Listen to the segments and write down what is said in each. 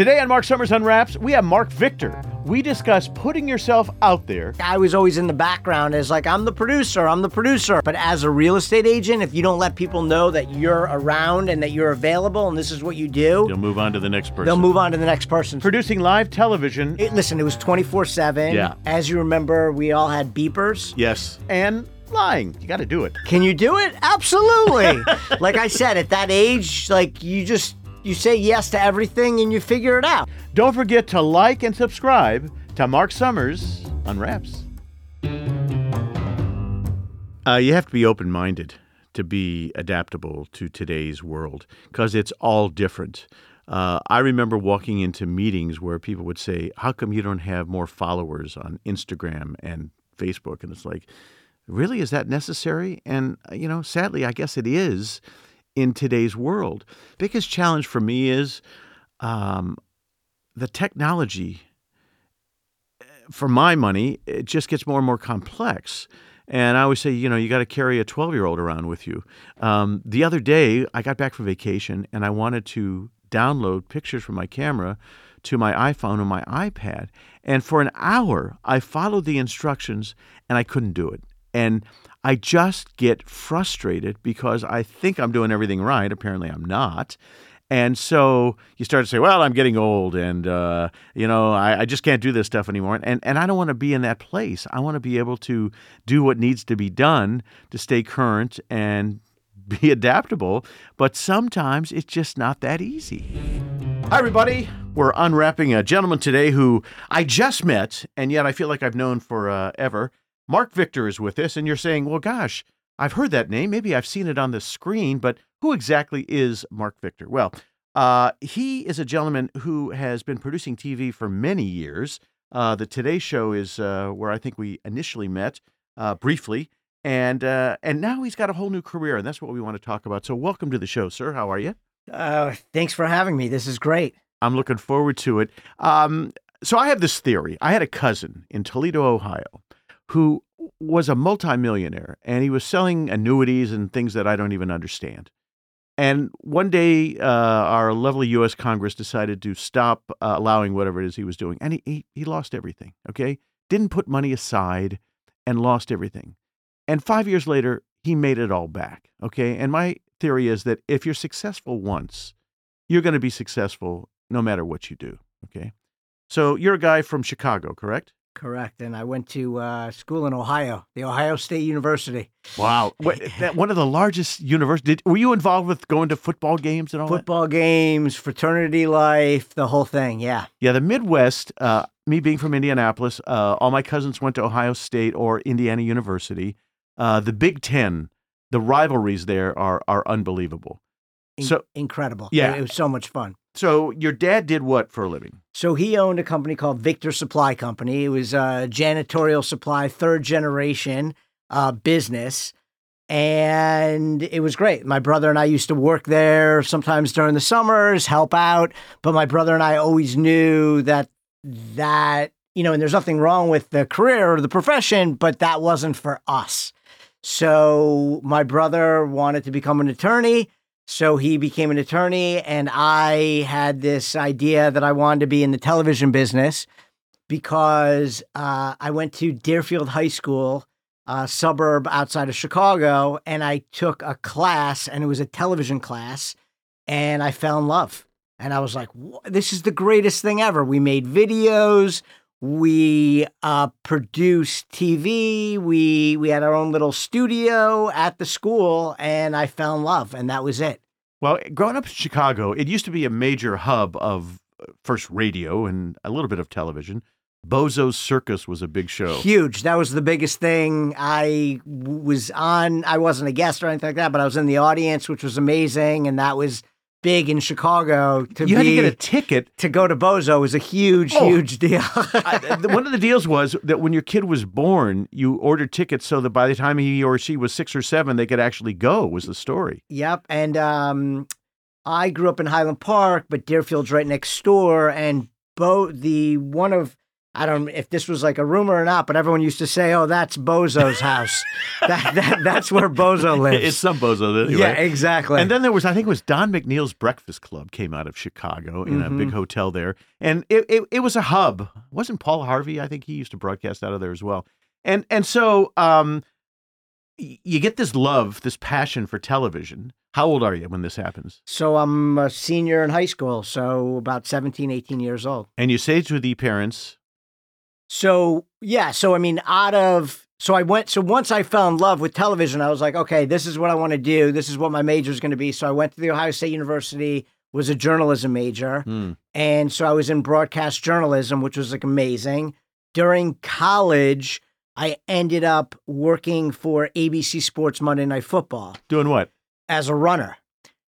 Today on Marc Summers Unwraps, we have Marc Victor. We discuss putting yourself out there. I was always in the background as like, I'm the producer, I'm the producer. But as a real estate agent, if you don't let people know that you're around and that you're available and this is what you do, they'll move on to the next person. they'll move on to the next person. Producing live television. It- listen, it was 24 7. Yeah. As you remember, we all had beepers. yes. And lying. You got to do it. Can you do it? Absolutely. like I said, at that age, like you just you say yes to everything and you figure it out. Don't forget to like and subscribe to Marc Summers Unwraps. Uh, you have to be open minded to be adaptable to today's world because it's all different. Uh, I remember walking into meetings where people would say, How come you don't have more followers on Instagram and Facebook? And it's like, Really? Is that necessary? And, uh, you know, sadly, I guess it is in today's world. Biggest challenge for me is um, the technology for my money, it just gets more and more complex. And I always say, you know, you got to carry a 12 year old around with you. Um, the other day, I got back from vacation and I wanted to download pictures from my camera to my iPhone or my iPad. And for an hour, I followed the instructions and I couldn't do it. And I just get frustrated because I think I'm doing everything right. Apparently, I'm not. And so you start to say, well, I'm getting old and, uh, you know, I, I just can't do this stuff anymore. And, and I don't want to be in that place. I want to be able to do what needs to be done to stay current and be adaptable. But sometimes it's just not that easy. Hi, everybody. We're unwrapping a gentleman today who I just met, and yet I feel like I've known forever. Uh, ever. Marc Victor is with us, and you're saying, well, gosh, I've heard that name. Maybe I've seen it on the screen, but who exactly is Marc Victor? Well, uh, he is a gentleman who has been producing TV for many years. Uh, the Today Show is uh, where I think we initially met uh, briefly, and uh, and now he's got a whole new career, and that's what we want to talk about. So, welcome to the show, sir. How are you? Uh, thanks for having me. This is great. I'm looking forward to it. Um, so, I have this theory. I had a cousin in Toledo, Ohio, who was a multimillionaire and he was selling annuities and things that I don't even understand. And one day, uh, our lovely U.S. Congress decided to stop uh, allowing whatever it is he was doing. And he, he, he lost everything, okay? Didn't put money aside and lost everything. And five years later, he made it all back, okay? And my theory is that if you're successful once, you're going to be successful no matter what you do, okay? So you're a guy from Chicago, correct? Correct. And I went to uh, school in Ohio, the Ohio State University. Wow. What, that, one of the largest universities. Were you involved with going to football games and all that? Football games, fraternity life, the whole thing. Yeah. Yeah, the Midwest, uh, me being from Indianapolis, uh, all my cousins went to Ohio State or Indiana University. Uh, the Big Ten, the rivalries there are are unbelievable. In- So- incredible. Yeah. It, it was so much fun. So your dad did what for a living? So he owned a company called Victor Supply Company. It was a janitorial supply, third generation uh, business. And it was great. My brother and I used to work there sometimes during the summers, help out. But my brother and I always knew that that, you know, and there's nothing wrong with the career or the profession, but that wasn't for us. So my brother wanted to become an attorney. So he became an attorney, and I had this idea that I wanted to be in the television business because uh, I went to Deerfield High School, a suburb outside of Chicago, and I took a class, and it was a television class, and I fell in love. And I was like, this is the greatest thing ever. We made videos. We uh, produced TV. We we had our own little studio at the school, and I fell in love, and that was it. Well, growing up in Chicago, it used to be a major hub of uh, first radio and a little bit of television. Bozo's Circus was a big show. Huge. That was the biggest thing. I was on. I wasn't a guest or anything like that, but I was in the audience, which was amazing, and that was big in Chicago. To You had to get a ticket to go to Bozo was a huge, Oh. huge deal. I, one of the deals was that when your kid was born, you ordered tickets so that by the time he or she was six or seven, they could actually go. Was the story? Yep. And um, I grew up in Highland Park, but Deerfield's right next door. And Bo, the one of I don't if this was like a rumor or not, but everyone used to say, "Oh, that's Bozo's house. that, that that's where Bozo lives." it's some bozo. Anyway. yeah, exactly. And then there was, I think it was Don McNeill's Breakfast Club came out of Chicago in a Mhm. big hotel there. And it, it, it was a hub. Wasn't Paul Harvey? I think he used to broadcast out of there as well. And and so um, you get this love, this passion for television. How old are you when this happens? so I'm a senior in high school, so about 17, 18 years old. And you say to the parents, So yeah, so I mean, out of so I went. So once I fell in love with television, I was like, okay, this is what I want to do. This is what my major is going to be. So I went to the Ohio State University, was a journalism major, hmm, and so I was in broadcast journalism, which was like amazing. During college, I ended up working for ABC Sports Monday Night Football doing what? as a runner.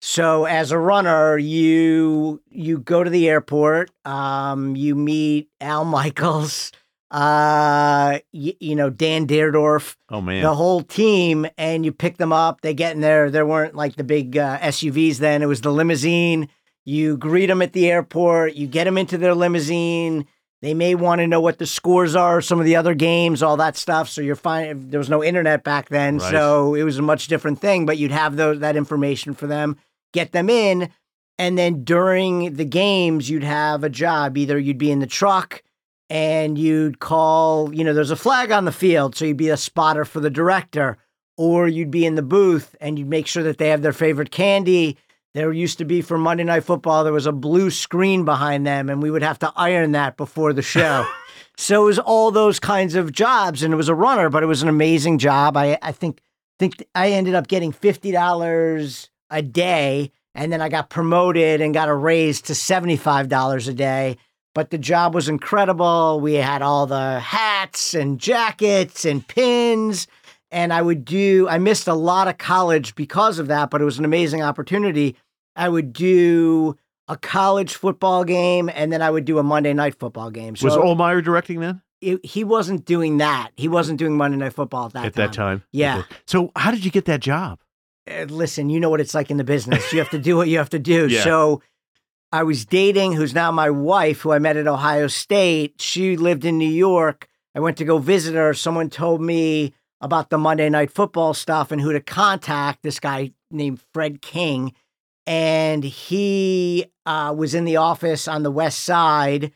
So as a runner, you you go to the airport, um, you meet Al Michaels, uh, you, you know Dan Dierdorf, Oh, man. the whole team, and you pick them up. They get in there. There weren't like the big uh, SUVs then. It was the limousine. You greet them at the airport. You get them into their limousine. They may want to know what the scores are, some of the other games, all that stuff. So you're fine. There was no internet back then, Right. so it was a much different thing. But you'd have those that information for them, get them in, and then during the games, you'd have a job. Either you'd be in the truck and you'd call, you know, there's a flag on the field, so you'd be a spotter for the director, or you'd be in the booth and you'd make sure that they have their favorite candy. There used to be for Monday Night Football, there was a blue screen behind them, and we would have to iron that before the show. so it was all those kinds of jobs, and it was a runner, but it was an amazing job. I, I think think I ended up getting fifty dollars a day, and then I got promoted and got a raise to seventy five dollars a day. But the job was incredible. We had all the hats and jackets and pins. And I would do, I missed a lot of college because of that, but it was an amazing opportunity. I would do a college football game and then I would do a Monday night football game. So was Ohlmeyer directing then it- he wasn't doing that. He wasn't doing Monday night football at that at time. that time? Yeah. Okay. So how did you get that job? Uh, listen, you know what it's like in the business. You have to do what you have to do. Yeah. So I was dating who's now my wife, who I met at Ohio State. She lived in New York. I went to go visit her. Someone told me about the Monday night football stuff and who to contact. This guy named Fred King. And he uh, was in the office on the west side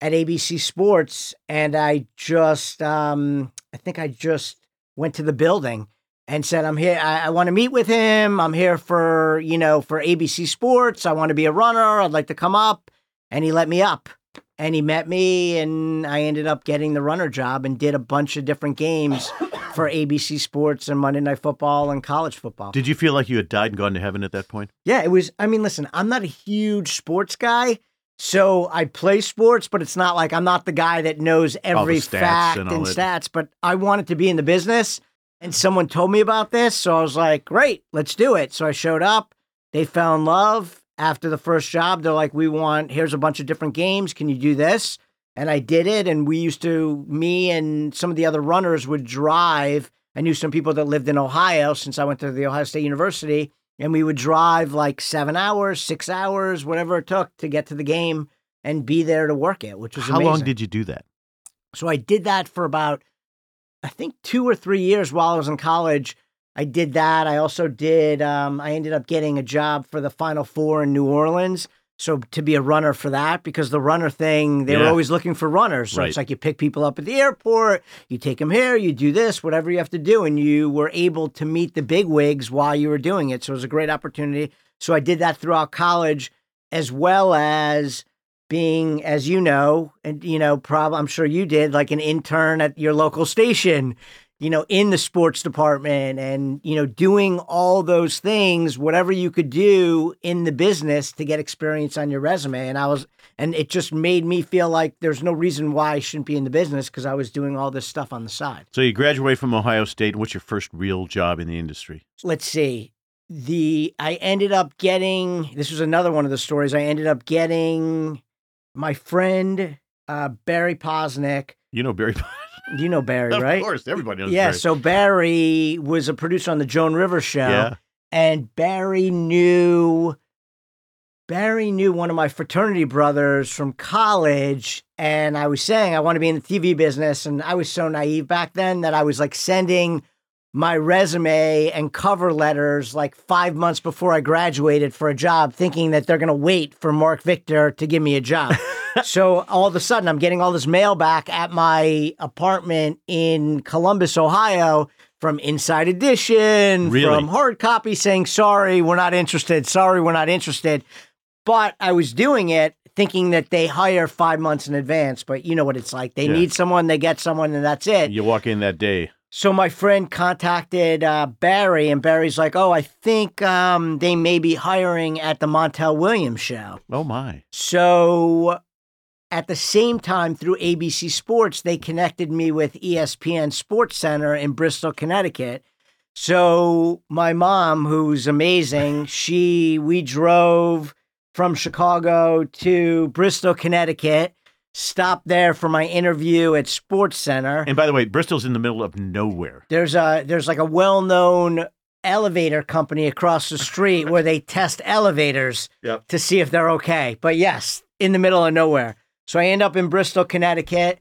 at ABC Sports. And I just, um, I think I just went to the building and said, I'm here. I, I want to meet with him. I'm here for, you know, for ABC Sports. I want to be a runner. I'd like to come up. And he let me up. And he met me, and I ended up getting the runner job and did a bunch of different games for ABC Sports and Monday Night Football and college football. Did you feel like you had died and gone to heaven at that point? Yeah, it was. I mean, listen, I'm not a huge sports guy. So I play sports, but it's not like I'm not the guy that knows every fact and and, stats. But I wanted to be in the business, and someone told me about this. So I was like, great, let's do it. So I showed up. They fell in love after the first job. They're like, we want, here's a bunch of different games. Can you do this? And I did it. And we used to, me and some of the other runners would drive. I knew some people that lived in Ohio since I went to the Ohio State University and we would drive like seven hours, six hours, whatever it took to get to the game and be there to work it, which was How amazing. long did you do that? so I did that for about, I think two or three years while I was in college. I did that. I also did. Um, I ended up getting a job for the Final Four in New Orleans. So to be a runner for that, because the runner thing, they were always looking for runners. So Right. it's like you pick people up at the airport, you take them here, you do this, whatever you have to do, and you were able to meet the big wigs while you were doing it. So it was a great opportunity. So I did that throughout college, as well as being, as you know, and you know, prob I'm sure you did, like an intern at your local station, you know, in the sports department and, you know, doing all those things, whatever you could do in the business to get experience on your resume. And I was, and it just made me feel like there's no reason why I shouldn't be in the business because I was doing all this stuff on the side. So you graduate from Ohio State. What's your first real job in the industry? let's see the i ended up getting this was another one of the stories i ended up getting my friend uh barry posnick You know Barry. you know barry right? of course, everybody knows yeah Barry. so barry was a producer on the joan rivers show yeah. and barry knew Barry knew one of my fraternity brothers from college, and I was saying I want to be in the TV business. And I was so naive back then that I was like sending my resume and cover letters like five months before I graduated for a job, thinking that they're going to wait for Marc Victor to give me a job. so all of a sudden, I'm getting all this mail back at my apartment in Columbus, Ohio from Inside Edition, Really? from hard copy saying, sorry, we're not interested. Sorry, we're not interested. But I was doing it thinking that they hire five months in advance. But you know what it's like. They Yeah. need someone, they get someone, and that's it. You walk in that day. So my friend contacted uh, Barry, and Barry's like, "Oh, I think um, they may be hiring at the Montel Williams show." Oh my. So at the same time, through ABC Sports, they connected me with ESPN Sports Center in Bristol, Connecticut. So my mom, who's amazing, she we drove from Chicago to Bristol, Connecticut. Stopped there for my interview at Sports Center. And by the way, Bristol's in the middle of nowhere. There's a there's like a well-known elevator company across the street where they test elevators Yep. to see if they're okay. But yes, in the middle of nowhere. So I end up in Bristol, Connecticut.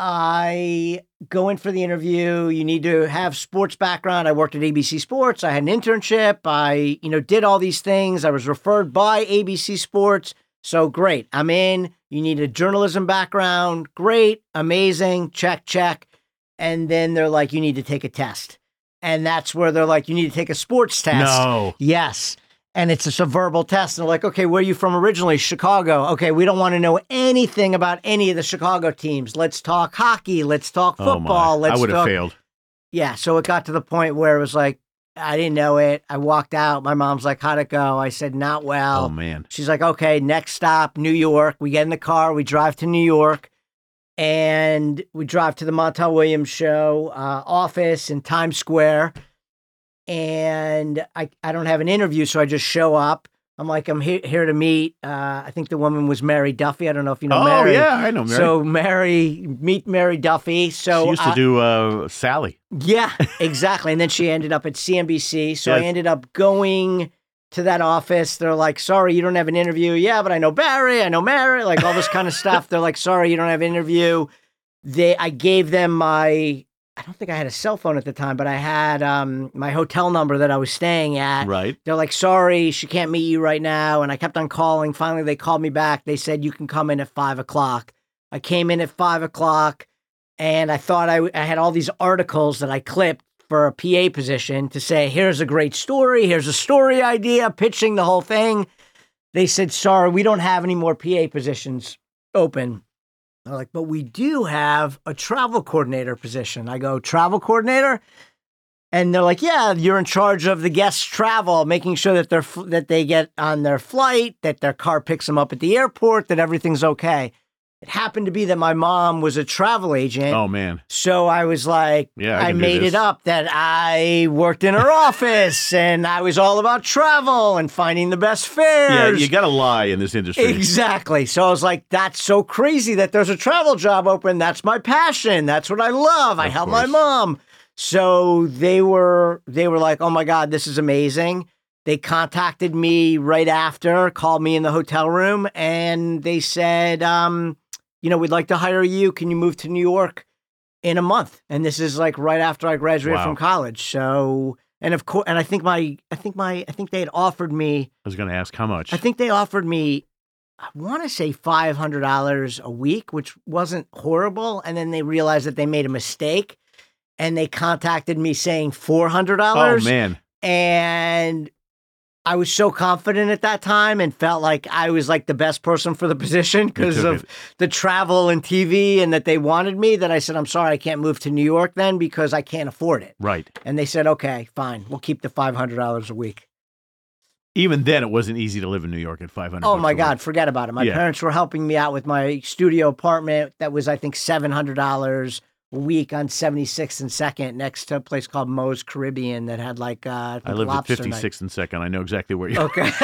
I go in for the interview. You need to have sports background. I worked at ABC Sports. I had an internship. I, you know, did all these things. I was referred by ABC Sports. So great. I'm in. You need a journalism background. Great. Amazing. Check, check. And then they're like, you need to take a test. And that's where they're like, you need to take a sports test. No. Yes. And it's just a verbal test. And they're like, okay, where are you from originally? Chicago. Okay, we don't want to know anything about any of the Chicago teams. Let's talk hockey. Let's talk football. Oh my. Let's I would have talk. failed. Yeah. So it got to the point where it was like, I didn't know it. I walked out. My mom's like, how'd it go? I said, not well. Oh man. She's like, okay, next stop, New York. We get in the car, we drive to New York, and we drive to the Montel Williams show uh, office in Times Square. And I, I don't have an interview, so I just show up. I'm like, I'm he- here to meet. Uh, I think the woman was Mary Duffy. I don't know if you know oh Mary. yeah, I know Mary. So Mary, meet Mary Duffy. So she used uh, to do uh, Sally. yeah, exactly. And then she ended up at CNBC. So I ended up going to that office. They're like, sorry, you don't have an interview. Yeah, but I know Barry, I know Mary, like all this kind of stuff. They're like, sorry, you don't have an interview. They I gave them my I don't think I had a cell phone at the time, but I had um, my hotel number that I was staying at. Right. They're like, sorry, she can't meet you right now. And I kept on calling. Finally, they called me back. They said, you can come in at five o'clock. I came in at five o'clock and I thought I, I had all these articles that I clipped for a PA position to say, here's a great story. Here's a story idea, pitching the whole thing. They said, sorry, we don't have any more PA positions open. They're like, but we do have a travel coordinator position. I go, travel coordinator? And they're like, yeah, you're in charge of the guests' travel, making sure that they're that they get on their flight, that their car picks them up at the airport, that everything's okay. It happened to be that my mom was a travel agent. Oh man. So I was like, Yeah, I I, made it up that I worked in her office and I was all about travel and finding the best fares. Yeah, you got to lie in this industry. Exactly. So I was like, that's so crazy that there's a travel job open. That's my passion. That's what I love. I Of help my mom. So they were they were like, "Oh my god, this is amazing." They contacted me right after, called me in the hotel room and they said, um, you know, we'd like to hire you. Can you move to New York in a month? And this is like right after I graduated Wow. from college. So, and of course, and I think my I think my I think they had offered me I was going to ask how much. I think they offered me, I want to say five hundred dollars a week, which wasn't horrible. And then they realized that they made a mistake, and they contacted me saying four hundred dollars. Oh man. And I was so confident at that time, and felt like I was like the best person for the position because of it. the travel and TV, and that they wanted me. That I said, I'm sorry, I can't move to New York then because I can't afford it. Right. And they said, okay, fine, we'll keep the five hundred dollars a week. Even then, it wasn't easy to live in New York at 500. Oh my. God, forget about it. My Yeah. parents were helping me out with my studio apartment that was, I think, $700 a week on 76th and 2nd next to a place called Moe's Caribbean that had like, uh, I, I lived at lobster night. 56th and second. I know exactly where you. Okay.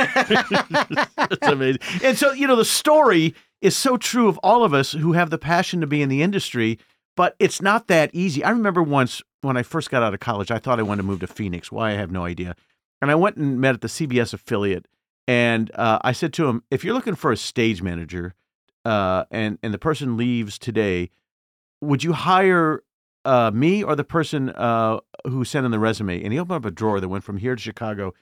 That's amazing. And so, you know, the story is so true of all of us who have the passion to be in the industry, but it's not that easy. I remember once when I first got out of college, I thought I wanted to move to Phoenix. Why, I have no idea. And I went and met at the CBS affiliate And uh, I said to him, if you're looking for a stage manager, uh, and and the person leaves today, would you hire uh, me or the person uh, who sent in the resume? And he opened up a drawer that went from here to Chicago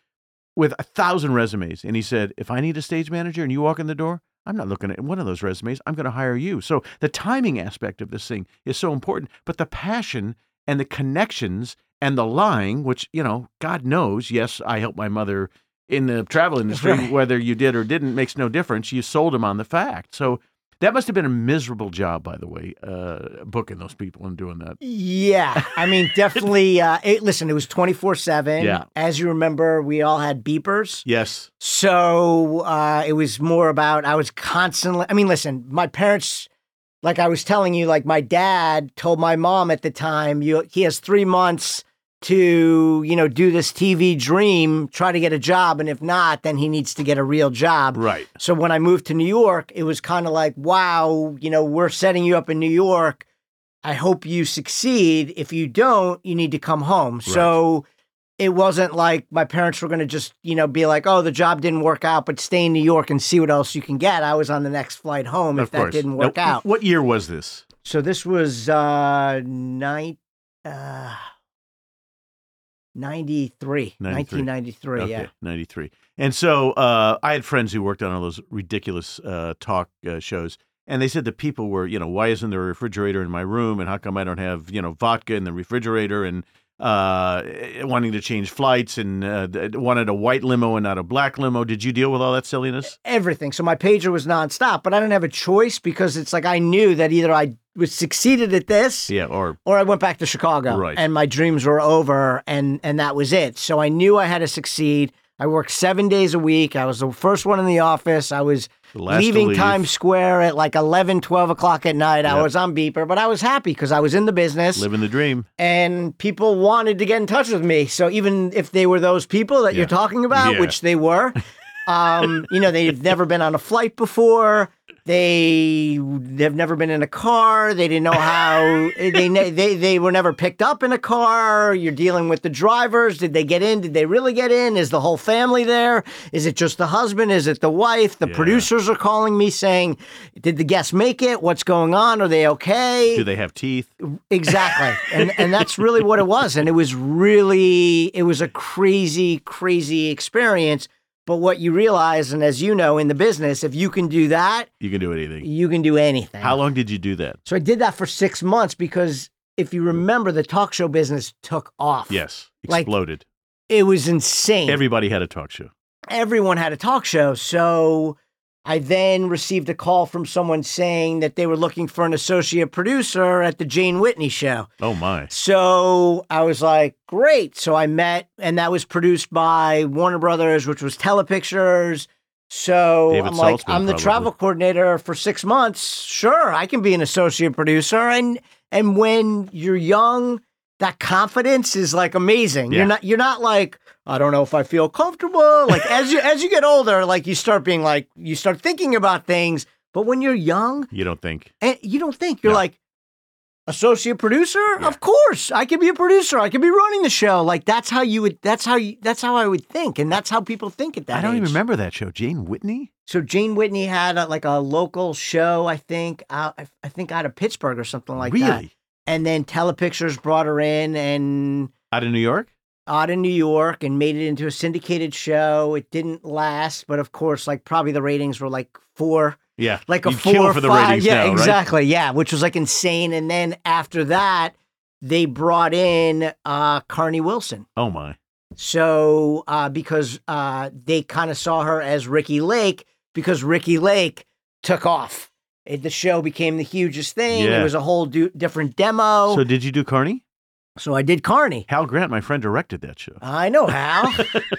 with a thousand resumes. And he said, if I need a stage manager and you walk in the door, I'm not looking at one of those resumes. I'm going to hire you. So the timing aspect of this thing is so important, but the passion and the connections and the lying, which, you know, God knows, yes, I helped my mother in the travel industry, Right. whether you did or didn't makes no difference. You sold him on the fact. So that must have been a miserable job, by the way, uh, booking those people and doing that. Yeah, I mean, definitely. Uh, it, listen, it was twenty four seven. Yeah. As you remember, we all had beepers. Yes. So uh, it was more about I was constantly. I mean, listen, my parents, like I was telling you, like my dad told my mom at the time, you he has three months to you know do this TV dream, try to get a job, and if not, then he needs to get a real job. Right. So when I moved to New York, it was kind of like, wow, you know, we're setting you up in New York. I hope you succeed. If you don't, you need to come home. So it wasn't like my parents were going to just, you know, be like, oh, the job didn't work out, but stay in New York and see what else you can get. I was on the next flight home if of that didn't work Now, out. What year was this? So this was uh, nine, uh, 93, 93. 1993. Okay, Yeah. 93. And so uh, I had friends who worked on all those ridiculous uh, talk uh, shows. And they said the people were, you know, why isn't there a refrigerator in my room? And how come I don't have, you know, vodka in the refrigerator? And uh, wanting to change flights and uh, wanted a white limo and not a black limo. Did you deal with all that silliness? everything. So my pager was nonstop, but I didn't have a choice because it's like I knew that either I was succeeded at this Yeah. Or or I went back to Chicago Right. and my dreams were over and and that was it. So I knew I had to succeed. I worked 7 days a week. I was the first one in the office. I was leaving. Times Square at like 11, 12 o'clock at night. I was on beeper, but I was happy because I was in the business living the dream. and people wanted to get in touch with me. So even if they were those people that Yeah. you're talking about, Yeah. which they were, um, you know, they've never been on a flight before. They they've never been in a car. They didn't know how they ne- they they were never picked up in a car. You're dealing with the drivers. Did they get in? Did they really get in? Is the whole family there? Is it just the husband? Is it the wife? The Yeah. producers are calling me saying, "Did the guests make it? What's going on? Are they okay?" Do they have teeth? Exactly. and and that's really what it was. And it was really it was a crazy, crazy experience. But what you realize, and as you know in the business, if you can do that, You can do anything. you can do anything. How long did you do that? So I did that for six months because if you remember, the talk show business took off. Yes. Like- Exploded. It was insane. Everybody had a talk show. Everyone had a talk show. So I then received a call from someone saying that they were looking for an associate producer at the Jane Whitney show. Oh, my. So I was like, great. So I met, and that was produced by Warner Brothers, which was Telepictures. So David I'm like, I'm the probably. travel coordinator for six months. Sure, I can be an associate producer. And and when you're young, that confidence is like amazing. Yeah. You're not you're not like, I don't know if I feel comfortable. Like as you as you get older, like you start being like you start thinking about things. But when you're young, You don't think. and you don't think you're No. like associate producer Yeah. of course i could be a producer i could be running the show like that's how you would that's how you that's how i would think and that's how people think at that I don't even remember that show. Jane Whitney? so jane whitney had a, like a local show i think out I, I think out of pittsburgh or something like really? that Really? and then telepictures brought her in and Out of New York? Out in new york and made it into a syndicated show it didn't last but of course like probably the ratings were like four Yeah. like a You'd four for the five. ratings yeah, now, right? exactly. Yeah, which was like insane. And then after that, they brought in uh, Carnie Wilson. Oh, my. So uh, because uh, they kind of saw her as Ricki Lake because Ricki Lake took off. It, the show became the hugest thing. Yeah. It was a whole du- different demo. So, did you do Carney? I did Carnie. Hal Grant, my friend, directed that show. I know Hal.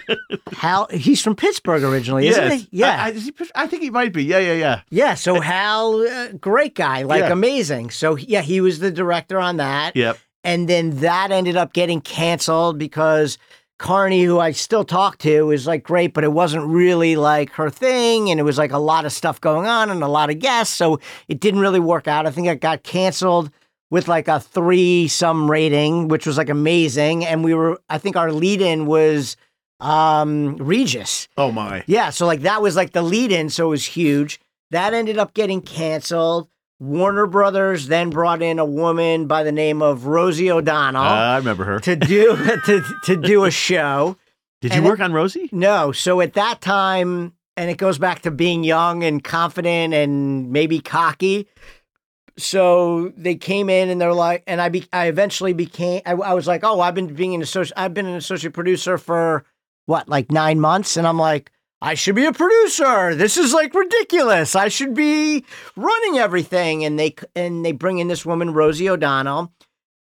Hal, he's from Pittsburgh originally, isn't he? Yeah. I, I, is he- I think he might be. Yeah, yeah, yeah. Yeah, so Hal, uh, great guy, like Yeah. amazing. So yeah, he was the director on that, Yep. and then that ended up getting canceled because Carnie, who I still talk to, is like great, but it wasn't really like her thing, and it was like a lot of stuff going on and a lot of guests, so it didn't really work out. I think it got canceled with like a three some rating, which was like amazing, and we were, I think our lead in was. um, Regis. Oh my. Yeah, so like that was like the lead in, so it was huge. That ended up getting canceled. Warner Brothers then brought in a woman by the name of Rosie O'Donnell Uh, I remember her. to do to to do a show. Did you and work on Rosie? No, so at that time, and it goes back to being young and confident and maybe cocky. So they came in and they're like, and I be, I eventually became, I, I was like, oh, I've been being an associate, I've been an associate producer for what, like nine months, and I'm like, I should be a producer. This is like ridiculous. I should be running everything. And they and they bring in this woman, Rosie O'Donnell,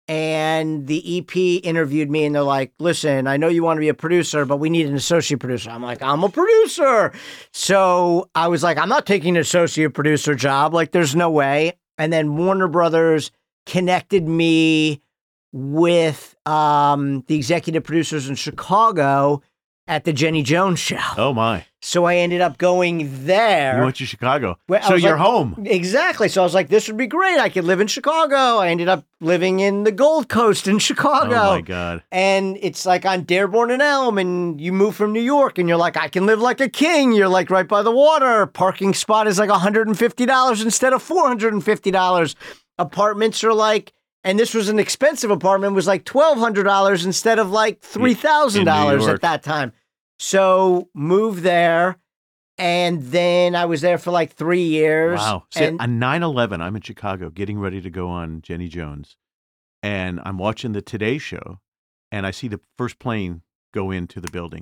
and the EP interviewed me and they're like, listen, I know you want to be a producer, but we need an associate producer. I'm like, I'm a producer. So I was like, I'm not taking an associate producer job. Like, there's no way. And then Warner Brothers connected me with um, the executive producers in Chicago at the Jenny Jones show. Oh my. So I ended up going there. You went to Chicago. I so you're like- home. Exactly. So I was like, this would be great. I could live in Chicago. I ended up living in the Gold Coast in Chicago. Oh my God. And it's like on Dearborn and Elm, and you move from New York, and you're like, I can live like a king. You're like right by the water. Parking spot is like $150 instead of $450. Apartments are like, and this was an expensive apartment, was like $1,200 instead of like $3,000 at that time. So moved there. And then I was there for like three years. Wow. And on 9 11, I'm in Chicago getting ready to go on Jenny Jones. And I'm watching the Today Show, and I see the first plane go into the building.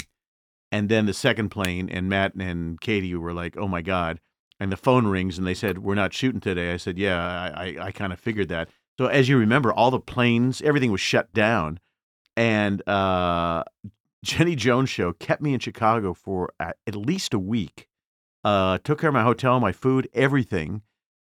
And then the second plane, and Matt and Katie were like, oh my God. And the phone rings, and they said, We're not shooting today. I said, Yeah, I, I, I kind of figured that. So, as you remember, all the planes, everything was shut down. And uh, Jenny Jones show kept me in Chicago for at, at least a week. Uh, took care of my hotel, my food, everything.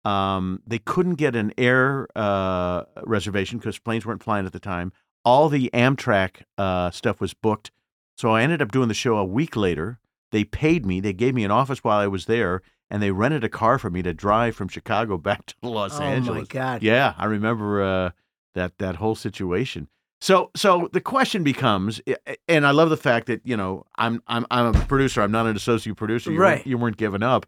Um, they couldn't get an air uh, reservation because planes weren't flying at the time. All the Amtrak uh, stuff was booked. So I ended up doing the show a week later. They paid me. They gave me an office while I was there, and they rented a car for me to drive from Chicago back to Los oh Angeles. Oh, my God. Yeah, I remember uh, that that whole situation. So so the question becomes, and I love the fact that you know I'm I'm I'm a producer. I'm not an associate producer. You Right. Weren't, you weren't giving up.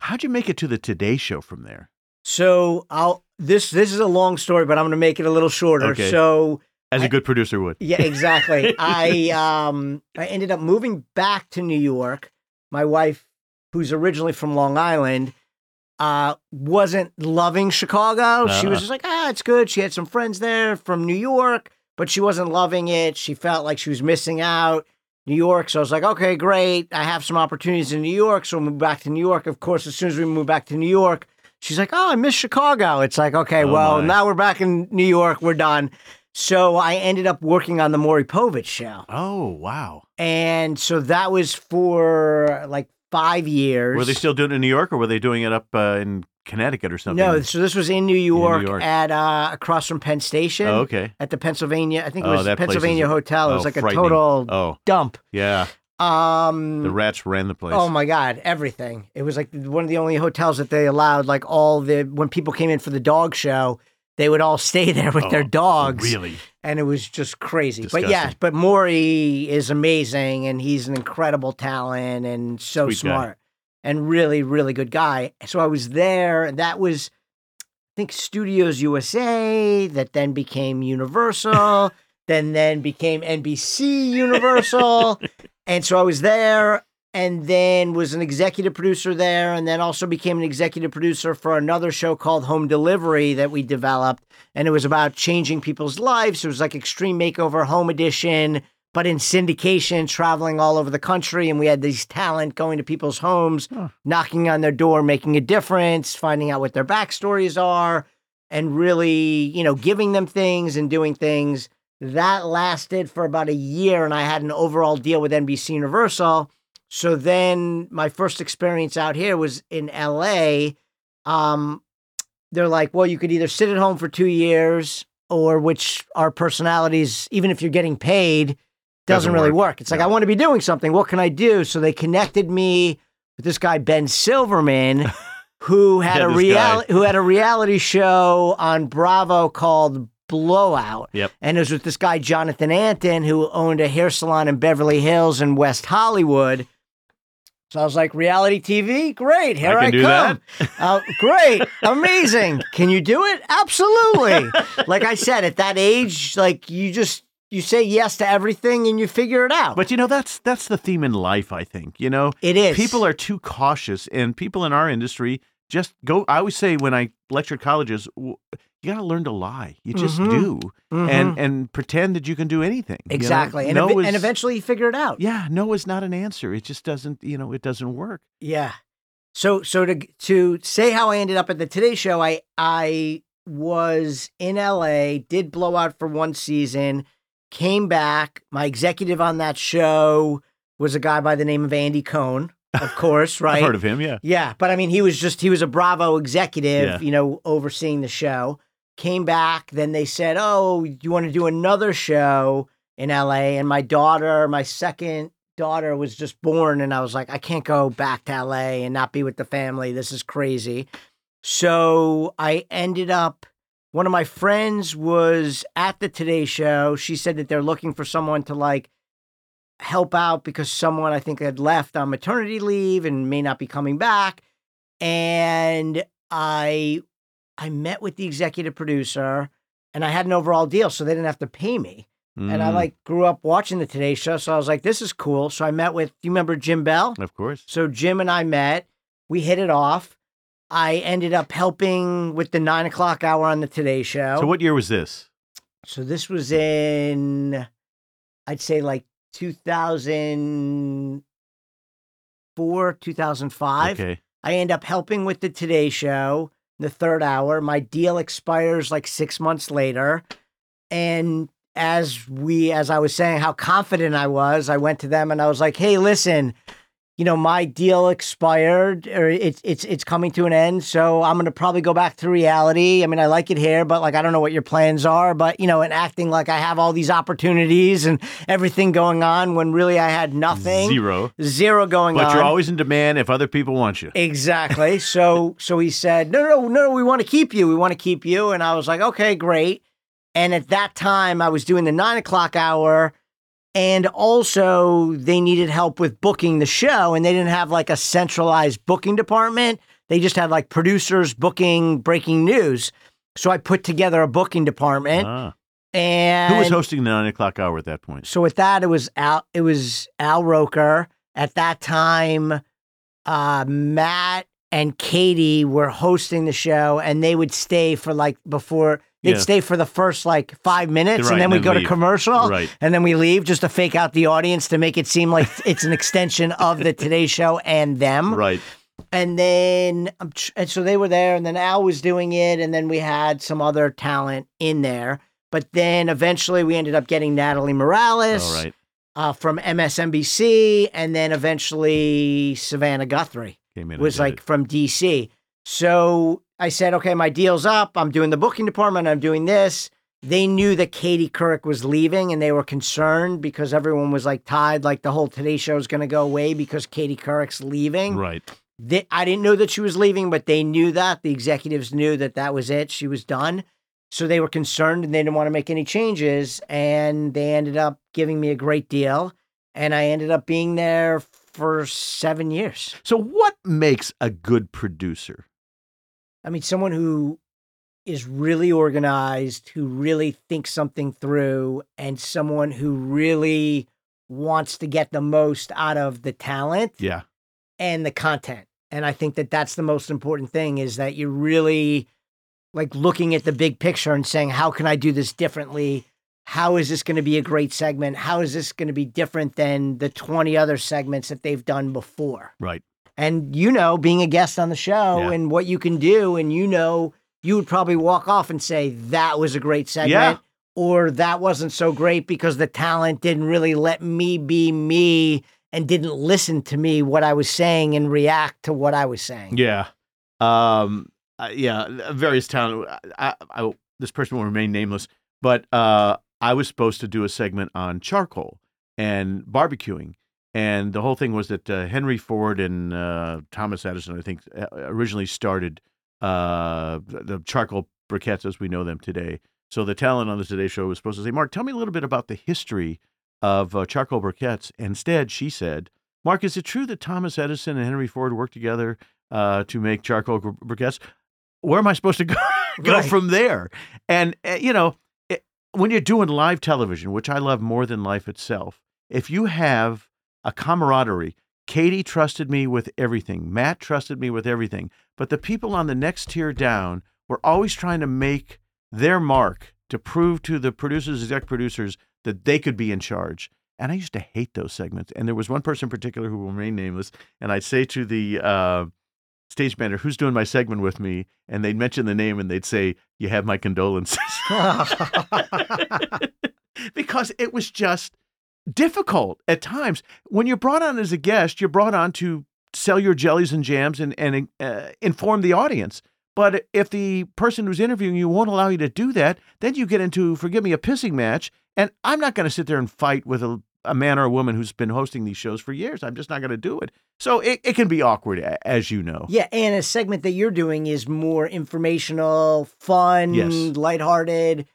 How'd you make it to the Today Show from there? So I'll this this is a long story, but I'm gonna make it a little shorter. Okay. So As a good producer would. yeah, exactly. I um I ended up moving back to New York. My wife, who's originally from Long Island, uh, wasn't loving Chicago. She was Uh-uh. just like, ah, it's good. She had some friends there from New York, but she wasn't loving it. She felt like she was missing out. New York. So I was like, okay, great. I have some opportunities in New York. So we'll move back to New York. Of course, as soon as we move back to New York, she's like, oh, I miss Chicago. It's like, okay, Oh, well, my. now we're back in New York. We're done. So I ended up working on the Maury Povich show. Oh wow. And so that was for like five years. Were they still doing it in New York, or were they doing it up uh, in Connecticut or something? No, so this was in New York, York. at uh, across from Penn Station Oh, okay. at the Pennsylvania. I think it Oh, was place Pennsylvania is- Hotel. It oh, was like a total Oh dump. yeah. Um, The rats ran the place. Oh my god, everything. It was like one of the only hotels that they allowed like all the when people came in for the dog show, they would all stay there with their Oh, dogs. Really? And it was just crazy. But yeah, but Maury is amazing and he's an incredible talent and so Sweet guy. And really really good guy. So I was there and that was I think Studios USA that then became Universal, then then became NBC Universal. and so I was there and then was an executive producer there and then also became an executive producer for another show called Home Delivery that we developed and it was about changing people's lives. It was like Extreme Makeover Home Edition, but in syndication, traveling all over the country. And we had these talent going to people's homes, Huh. knocking on their door, making a difference, finding out what their backstories are, and really, you know, giving them things and doing things. That lasted for about a year, and I had an overall deal with NBC Universal. So then my first experience out here was in LA. Um, they're like, well, you could either sit at home for two years, or which our personalities, even if you're getting paid, doesn't, Doesn't really work. work. It's like, No. I want to be doing something. What can I do? So they connected me with this guy, Ben Silverman, who had Yeah, a reality who had a reality show on Bravo called blowout. Yep. And it was with this guy, Jonathan Antin, who owned a hair salon in Beverly Hills and West Hollywood. So I was like, reality TV? Great. Here I I, come. Uh, great. Amazing. Can you do it? Absolutely. like I said, at that age, like you just, you say yes to everything and you figure it out. But you know that's that's the theme in life. I think you know it is. people are too cautious, and people in our industry just go. I always say when I lecture colleges, you got to learn to lie. You just Mhm. do, Mhm. and and pretend that you can do anything. you know? exactly. And, no ev- is, and eventually you figure it out. yeah, no is not an answer. It just doesn't. You know, it doesn't work. Yeah. So so to to say how I ended up at the Today Show, I I was in LA, did blow out for one season, came back. My executive on that show was a guy by the name of Andy Cohen, of course, right? I've heard of him. Yeah. Yeah, but I mean, he was just he was a Bravo executive, Yeah. you know, overseeing the show. Came back, then they said, "Oh, you want to do another show in LA?" And my daughter, my second daughter, was just born, and I was like, "I can't go back to LA and not be with the family. This is crazy." So I ended up. One of my friends was at the Today Show. She said that they're looking for someone to like help out because someone I think had left on maternity leave and may not be coming back. And I I met with the executive producer and I had an overall deal so they didn't have to pay me. And I Mm, like grew up watching the Today Show, so I was like, this is cool. So I met with do you remember Jim Bell? of course. So Jim and I met. We hit it off. I ended up helping with the nine o'clock hour on the Today Show. So what year was this? So this was in, I'd say like 2004, 2005. Okay. I end up helping with the Today Show, the third hour. My deal expires like six months later. And as we, as I was saying how confident I was, I went to them and I was like, hey, listen, you know, my deal expired or it's it's it's coming to an end. So I'm gonna probably go back to reality. I mean, I like it here, but like I don't know what your plans are. But you know, and acting like I have all these opportunities and everything going on when really I had nothing. Zero. Zero going But on. But you're always in demand if other people want you. Exactly. So so he said, "No, no, no, we want to keep you. We want to keep you." And I was like, "Okay, great." And at that time, I was doing the nine o'clock hour, and also they needed help with booking the show, and they didn't have like a centralized booking department. They just had like producers booking breaking news. So I put together a booking department, Ah. and Who was hosting the nine o'clock hour at that point? so with that, it was Al. It was Al Roker at that time. Uh, Matt and Katie were hosting the show, and they would stay for like before they'd Yeah. stay for the first like five minutes, Right, and then we go to commercial, Right. and then we leave just to fake out the audience to make it seem like it's an extension of the Today Show and them. Right. And then, um, and so they were there, and then Al was doing it, and then we had some other talent in there. But then eventually we ended up getting Natalie Morales right. uh, from MSNBC, and then eventually Savannah Guthrie Came in. was like it. from DC. So I said, okay, my deal's up. I'm doing the booking department. I'm doing this. They knew that Katie Couric was leaving, and they were concerned because everyone was like tied, like the whole Today Show is going to go away because Katie Couric's leaving. right. They, I didn't know that she was leaving, but they knew that. The executives knew that that was it. She was done. So they were concerned and they didn't want to make any changes. And they ended up giving me a great deal. And I ended up being there for seven years. So what makes a good producer? I mean, someone who is really organized, who really thinks something through, and someone who really wants to get the most out of the talent. Yeah. and the content. And I think that that's the most important thing is that you're really like looking at the big picture and saying, how can I do this differently? How is this going to be a great segment? How is this going to be different than the 20 other segments that they've done before? Right. And you know, being a guest on the show Yeah. and what you can do, and you know, you would probably walk off and say, that was a great segment. Yeah. Or that wasn't so great because the talent didn't really let me be me and didn't listen to me what I was saying and react to what I was saying. Yeah. Um. uh, yeah. Various talent. I, I, I, this person will remain nameless, but uh, I was supposed to do a segment on charcoal and barbecuing, and the whole thing was that uh, Henry Ford and uh, Thomas Edison, I think, uh, originally started uh, the charcoal briquettes as we know them today. So the talent on the Today Show was supposed to say, Marc, tell me a little bit about the history of uh, charcoal briquettes. Instead, she said, Marc, is it true that Thomas Edison and Henry Ford worked together uh, to make charcoal briquettes? Where am I supposed to go, go Right. from there? And, uh, you know, it, when you're doing live television, which I love more than life itself, if you have a camaraderie, Katie trusted me with everything, Matt trusted me with everything, but the people on the next tier down were always trying to make their mark to prove to the producers, exec producers, that they could be in charge. And I used to hate those segments. And there was one person in particular who will remain nameless. And I'd say to the uh, stage manager, who's doing my segment with me? And they'd mention the name and they'd say, You have my condolences. because it was just difficult at times. When you're brought on as a guest, you're brought on to sell your jellies and jams and, and uh, inform the audience. But if the person who's interviewing you won't allow you to do that, then you get into, forgive me, a pissing match. And I'm not going to sit there and fight with a, a man or a woman who's been hosting these shows for years. I'm just not going to do it. So it, it can be awkward, as you know. Yeah, and a segment that you're doing is more informational, fun, Yes. lighthearted.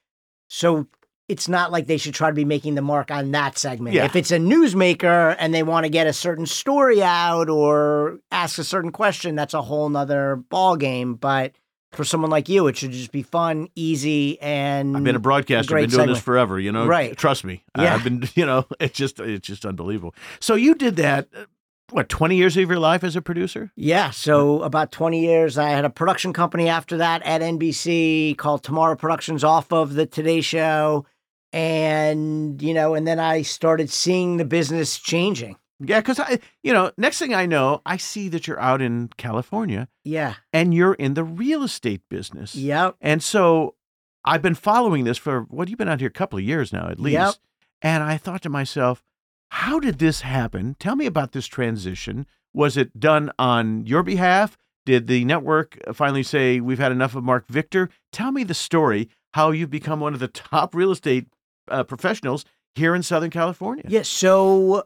So it's not like they should try to be making the mark on that segment. Yeah. If it's a newsmaker and they want to get a certain story out or ask a certain question, that's a whole nother ball game. But for someone like you, it should just be fun, easy, and I've been a broadcaster, great been doing this forever, you know. Right. Trust me. Yeah. I've been, you know, it's just it's just unbelievable. So you did that uh, what, 20 years of your life as a producer? Yeah, so about 20 years. I had a production company after that at NBC called Tomorrow Productions off of the Today Show. And, you know, and then I started seeing the business changing. Yeah, cuz I you know, next thing I know, I see that you're out in California Yeah. and you're in the real estate business. Yep. And so I've been following this for what you've been out here a couple of years now at least. Yep. And I thought to myself, how did this happen? Tell me about this transition. Was it done on your behalf? Did the network finally say we've had enough of Marc Victor? Tell me the story how you've become one of the top real estate uh, professionals here in Southern California. Yeah. So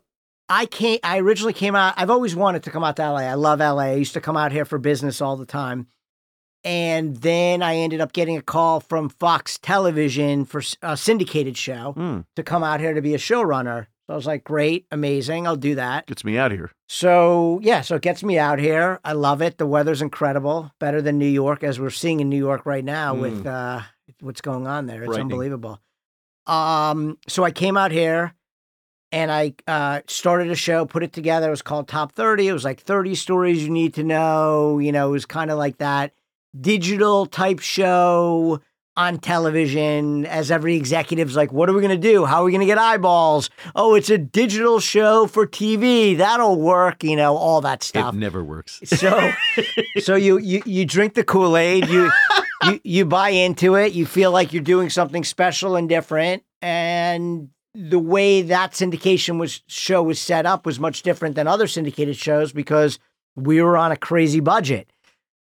I came, I originally came out, I've always wanted to come out to LA. I love LA. I used to come out here for business all the time. And then I ended up getting a call from Fox Television for a syndicated show Hmm, to come out here to be a showrunner. So I was like, great, amazing, I'll do that. gets me out of here. So yeah, so it gets me out here. I love it. The weather's incredible, better than New York, as we're seeing in New York right now with uh, what's going on there. It's unbelievable. Um, so I came out here and I uh, started a show, put it together. It was called Top 30. It was like 30 stories you need to know. You know, it was kind of like that digital type show on television as every executive's like, what are we going to do? How are we going to get eyeballs? Oh, it's a digital show for TV. That'll work, you know, all that stuff. It never works. So, so you you you drink the Kool Aid, you you you buy into it, you feel like you're doing something special and different, and the way that syndication was show was set up was much different than other syndicated shows because we were on a crazy budget,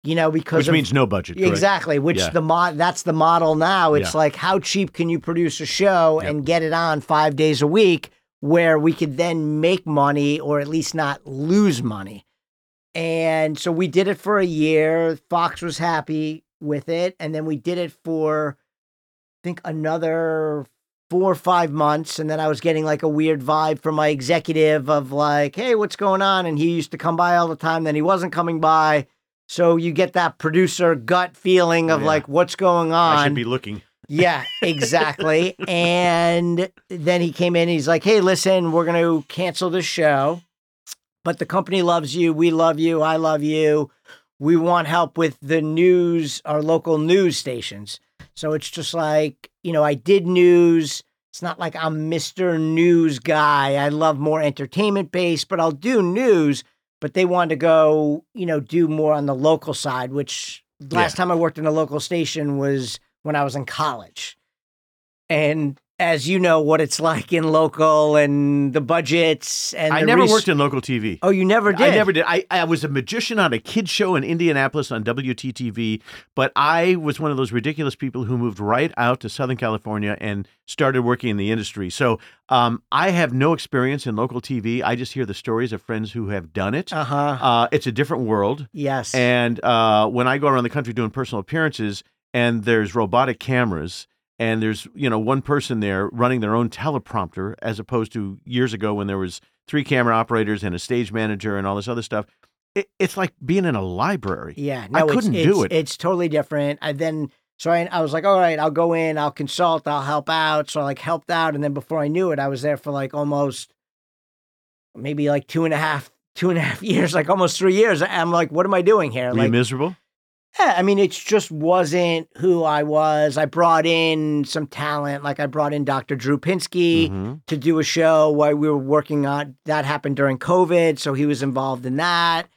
you know, because Which of, means no budget. correct? Exactly, which Yeah. the mod that's the model now. It's Yeah. like how cheap can you produce a show Yep. and get it on 5 days a week where we could then make money or at least not lose money. And so we did it for a year. Fox was happy with it and then we did it for I think another 4 or 5 months and then I was getting like a weird vibe from my executive of like, "Hey, what's going on?" and he used to come by all the time then he wasn't coming by. So you get that producer gut feeling of Yeah. like what's going on. I should be looking. Yeah, exactly. and then he came in and he's like, hey, listen, we're going to cancel the show, but the company loves you. We love you. I love you. We want help with the news, our local news stations. So it's just like, you know, I did news. It's not like I'm Mr. News guy. I love more entertainment based, but I'll do news. But they wanted to go, you know, do more on the local side, which last time I worked in a local station was when I was in college. And as you know, what it's like in local and the budgets and I never res- worked in local TV. Oh, you never did. I never did. I, I was a magician on a kid show in Indianapolis on WTTV, but I was one of those ridiculous people who moved right out to Southern California and started working in the industry. So um, I have no experience in local TV. I just hear the stories of friends who have done it. Uh huh. Uh, it's a different world. yes. And uh, when I go around the country doing personal appearances and there's robotic cameras and there's you know one person there running their own teleprompter as opposed to years ago when there was three camera operators and a stage manager and all this other stuff. It, it's like being in a library. Yeah, I no, it's- couldn't it's, do it. It's totally different. I then so I, I was like, all right, I'll go in, I'll consult, I'll help out. So I like helped out, and then before I knew it, I was there for like almost maybe like two and a half, two and a half years, like almost three years. I'm like, what am I doing here? Were you like, miserable? Yeah, I mean, it just wasn't who I was. I brought in some talent, like I brought in Dr. Drew Pinsky Mhm. to do a show while we were working on that happened during COVID, so he was involved in that.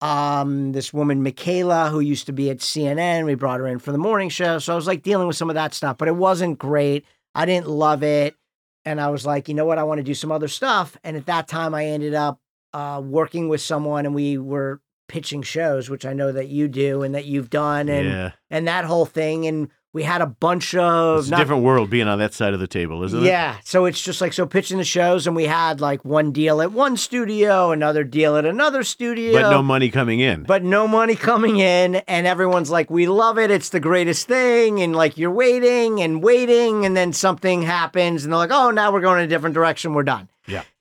Um, this woman Michaela, who used to be at CNN, we brought her in for the morning show. So I was like dealing with some of that stuff, but it wasn't great. I didn't love it, and I was like, you know what, I want to do some other stuff. And at that time, I ended up uh, working with someone, and we were pitching shows, which I know that you do and that you've done, and yeah, and that whole thing. And we had a bunch of it's a not different world being on that side of the table, isn't it? yeah. So it's just like so pitching the shows, and we had like one deal at one studio, another deal at another studio, but no money coming in. but no money coming in, and everyone's like, "We love it. It's the greatest thing." And like you're waiting and waiting, and then something happens, and they're like, "Oh, now we're going in a different direction. We're done."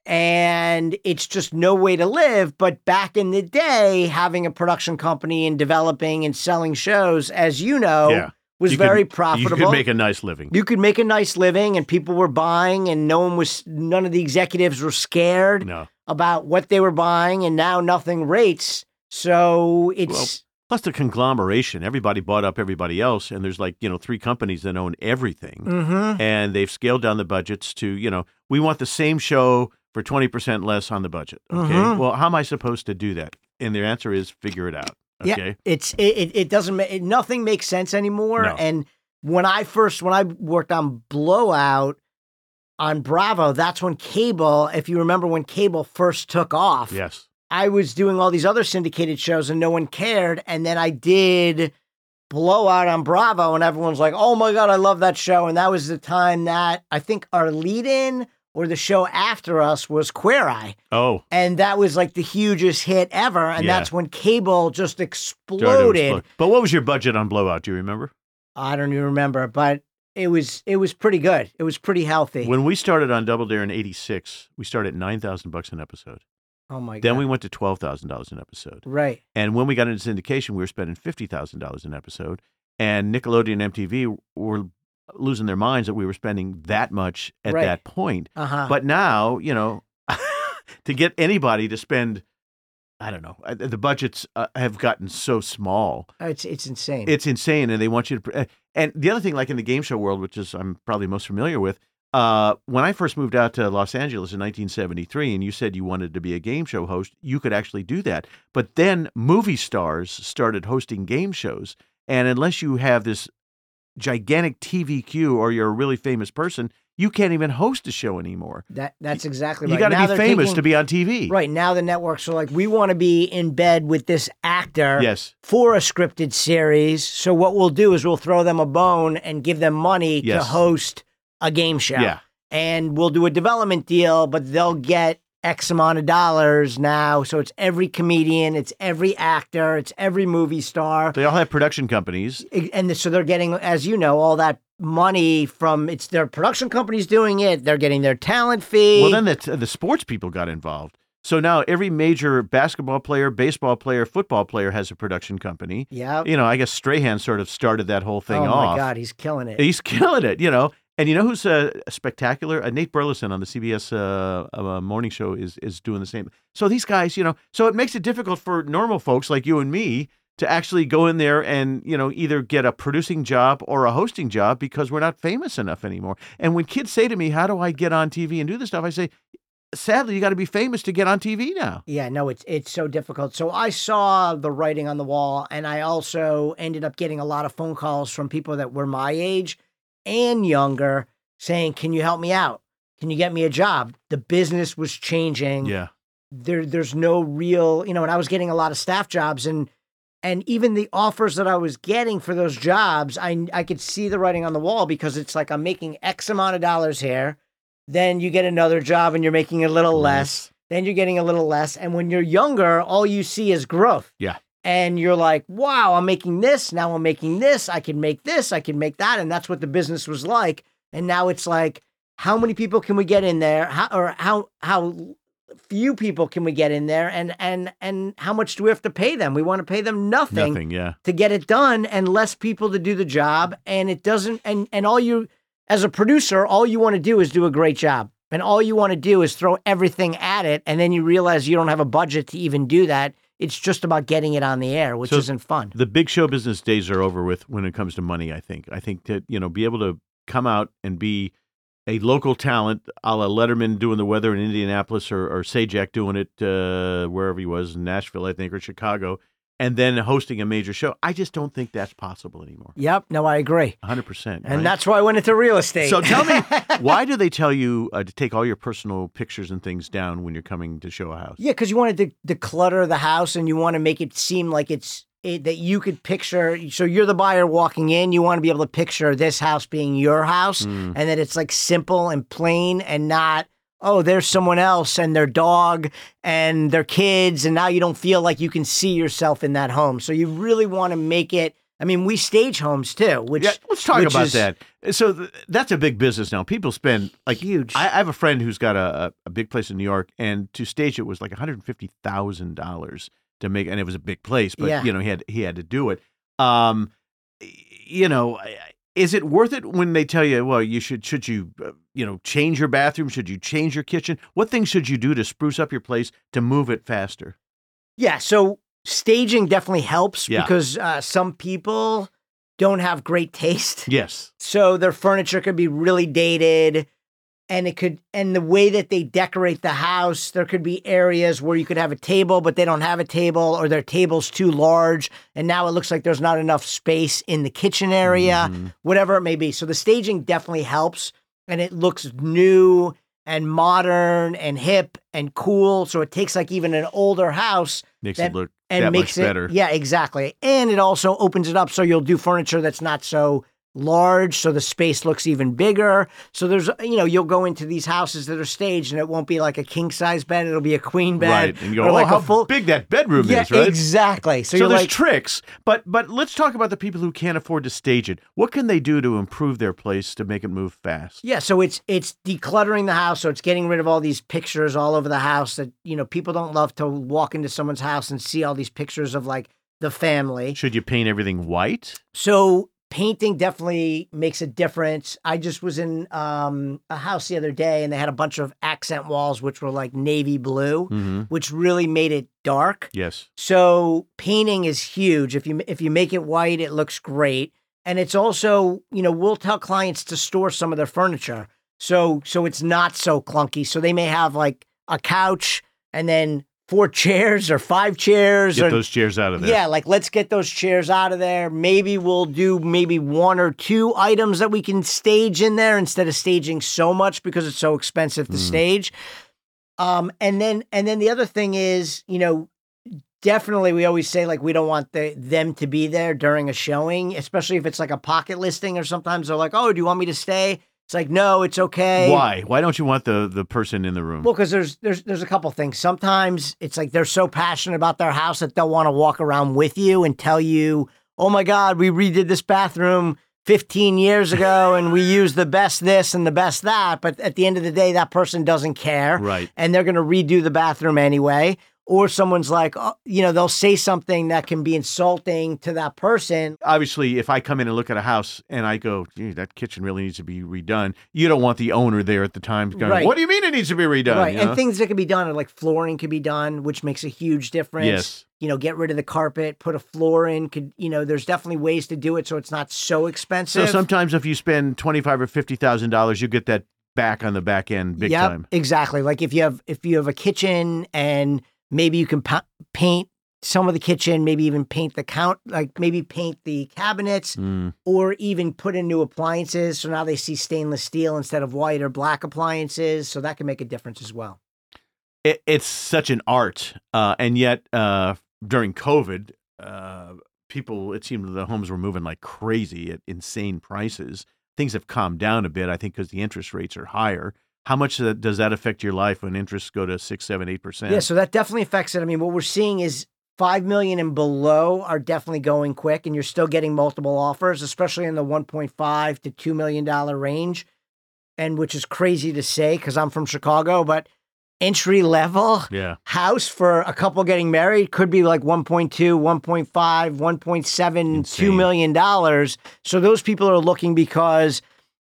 And it's just no way to live. But back in the day, having a production company and developing and selling shows, as you know, Yeah. was You could- very you could make a nice living. you could make a nice living and people were buying and no one was none of the executives were scared no. about what they were buying and now nothing rates so it's Plus the conglomeration. Everybody bought up everybody else, and there's like you know three companies that own everything, Mhm. and they've scaled down the budgets to you know we want the same show for twenty percent less on the budget. Okay, Mhm. well how am I supposed to do that? And their answer is figure it out. Yeah. Okay, it's it, it, doesn't ma- it, nothing makes sense anymore No. and when i first when i worked on blowout on bravo that's when cable if you remember when cable first took off yes, I was doing all these other syndicated shows and no one cared. And then I did Blowout on Bravo, and everyone's like, oh my God, I love that show. And that was the time that I think our lead in or the show after us was Queer Eye. oh, And that was like the hugest hit ever. And Yeah. that's when cable just exploded. explode. But what was your budget on Blowout? Do you remember? I don't even remember, but it was it was pretty good. It was pretty healthy. When we started on Double Dare in '86, we started at nine thousand bucks an episode. oh my God. Then we went to twelve thousand dollars an episode. Right. And when we got into syndication, we were spending fifty thousand dollars an episode, and Nickelodeon and MTV were losing their minds that we were spending that much at Right. that point. Uh huh. But now, you know, to get anybody to spend, I don't know, uh, the budgets uh, have gotten so small. it's it's insane. It's insane, and they want you to. uh, And the other thing, like in the game show world, which is I'm probably most familiar with, uh, when I first moved out to Los Angeles in 1973, and you said you wanted to be a game show host, you could actually do that. But then movie stars started hosting game shows, and unless you have this gigantic TV queue or you're a really famous person, you can't even host a show anymore. that that's exactly right. You got to be famous to be on TV. Right now, the networks are like, we want to be in bed with this actor Yes. for a scripted series. So what we'll do is we'll throw them a bone and give them money to host a game show. Yeah. And we'll do a development deal, but they'll get X amount of dollars now. So it's every comedian, it's every actor, it's every movie star. They all have production companies. And so they're getting, as you know, all that money from it's their production companies doing it. They're getting their talent fee. Well, then the, the sports people got involved. So now every major basketball player, baseball player, football player has a production company. yeah. You know, I guess Strahan sort of started that whole thing oh off. Oh my God, he's killing it. He's killing it, you know. And you know who's uh, spectacular? Uh, Nate Burleson on the CBS uh, uh, morning show is is doing the same. So these guys, you know, so it makes it difficult for normal folks like you and me to actually go in there and you know either get a producing job or a hosting job because we're not famous enough anymore. And when kids say to me, "How do I get on TV and do this stuff?" I say, "Sadly, you got to be famous to get on TV now." Yeah, no, it's it's so difficult. So I saw the writing on the wall, and I also ended up getting a lot of phone calls from people that were my age and younger saying, "Can you help me out? Can you get me a job?" The business was changing. Yeah, There, there's no real, you know, and I was getting a lot of staff jobs, and and even the offers that I was getting for those jobs, I I could see the writing on the wall because it's like I'm making X amount of dollars here, then you get another job and you're making a little less then you're getting a little less. And when you're younger, all you see is growth. Yeah. And you're like, wow, I'm making this. Now I'm making this. I can make this. I can make that. And that's what the business was like. And now it's like, how many people can we get in there? How, or how, how few people can we get in there? And, and, and how much do we have to pay them? We want to pay them nothing, Nothing, yeah. to get it done and less people to do the job. And it doesn't, and, and all you, as a producer, all you want to do is do a great job. And all you want to do is throw everything at it. And then you realize you don't have a budget to even do that. It's just about getting it on the air, which So isn't fun. The big show business days are over with when it comes to money, I think. I think that, you know, be able to come out and be a local talent, a la Letterman doing the weather in Indianapolis or, or Sajak doing it uh, wherever he was, in Nashville, I think, or Chicago, and then hosting a major show. I just don't think that's possible anymore. Yep. No, I agree. 100%. And right? that's why I went into real estate. So tell me, why do they tell you uh, to take all your personal pictures and things down when you're coming to show a house? yeah, because you wanted to declutter the house and you want to make it seem like it's it, that you could picture. So you're the buyer walking in. You want to be able to picture this house being your house Mm. and that it's like simple and plain and not. Oh, there's someone else and their dog and their kids, and now you don't feel like you can see yourself in that home. So you really want to make it. I mean, we stage homes too, which Yeah, let's talk which about is that. So th- that's a big business now. People spend like huge. I, I have a friend who's got a, a, big place in New York, and to stage it was like one hundred fifty thousand dollars to make, and it was a big place, but Yeah. you know he had he had to do it. Um, you know, I- is it worth it when they tell you, well, you should should you uh, you know change your bathroom? Should you change your kitchen? What things should you do to spruce up your place to move it faster? Yeah, so staging definitely helps Yeah. because uh, some people don't have great taste. Yes, So their furniture could be really dated and it could and the way that they decorate the house, there could be areas where you could have a table but they don't have a table or their table's too large and now it looks like there's not enough space in the kitchen area, Mhm. whatever it may be. So the staging definitely helps and it looks new and modern and hip and cool. So it takes like even an older house makes That- it look and makes it better. yeah exactly and it also opens it up so you'll do furniture that's not so large so the space looks even bigger so there's you know you'll go into these houses that are staged and it won't be like a king size bed it'll be a queen bed Right, and you go, or oh, like how a full big that bedroom yeah is, right? exactly so, So, there's like tricks, but but let's talk about the people who can't afford to stage it. What can they do to improve their place to make it move fast? yeah so it's it's decluttering the house so it's getting rid of all these pictures all over the house that you know people don't love to walk into someone's house and see all these pictures of like the family Should you paint everything white? So painting definitely makes a difference. I just was in um, a house the other day and they had a bunch of accent walls which were like navy blue, Mm-hmm. which really made it dark. Yes. So painting is huge. If you if you make it white, it looks great. And it's also, you know, we'll tell clients to store some of their furniture. So so it's not so clunky. So they may have like a couch and then four chairs or five chairs Get or those chairs out of there. yeah, like let's get those chairs out of there. Maybe we'll do maybe one or two items that we can stage in there instead of staging so much because it's so expensive to Mm. stage. Um, and then and then the other thing is, you know, definitely we always say like we don't want the, them to be there during a showing, especially if it's like a pocket listing or sometimes they're like, "Oh, do you want me to stay?" It's like, "No, it's okay." Why? Why don't you want the the person in the room? Well, because there's there's there's a couple things. Sometimes it's like they're so passionate about their house that they'll want to walk around with you and tell you, "Oh my God, we redid this bathroom 15 years ago, and we used the best this and the best that." But at the end of the day, that person doesn't care, right. and they're going to redo the bathroom anyway. Or someone's like, oh, you know, they'll say something that can be insulting to that person. Obviously, if I come in and look at a house and I go, Gee, that kitchen really needs to be redone, you don't want the owner there at the time going, Right. What do you mean it needs to be redone? right. You And know? things that can be done are like flooring can be done, which makes a huge difference. yes. you know, get rid of the carpet, put a floor in. Could you know? There's definitely ways to do it so it's not so expensive. So sometimes if you spend twenty five or fifty thousand dollars, you get that back on the back end big Yep, time. exactly. Like if you have if you have a kitchen and maybe you can pa- paint some of the kitchen, maybe even paint the count, like maybe paint the cabinets, Mm. or even put in new appliances. So now they see stainless steel instead of white or black appliances. So that can make a difference as well. it, it's such an art, uh, and yet uh, during COVID, uh, people it seemed the homes were moving like crazy at insane prices. Things have calmed down a bit, I think, because the interest rates are higher. How much does that- affect your life when interests go to six, seven, eight percent? Yeah, so that definitely affects it. I mean, what we're seeing is Five million and below are definitely going quick, and you're still getting multiple offers, especially in the 1.5 to two million dollar range, and which is crazy to say because I'm from Chicago, but entry level Yeah. house for a couple getting married could be like 1.2 1.5 1.7 2 Insane. million dollars so those people are looking because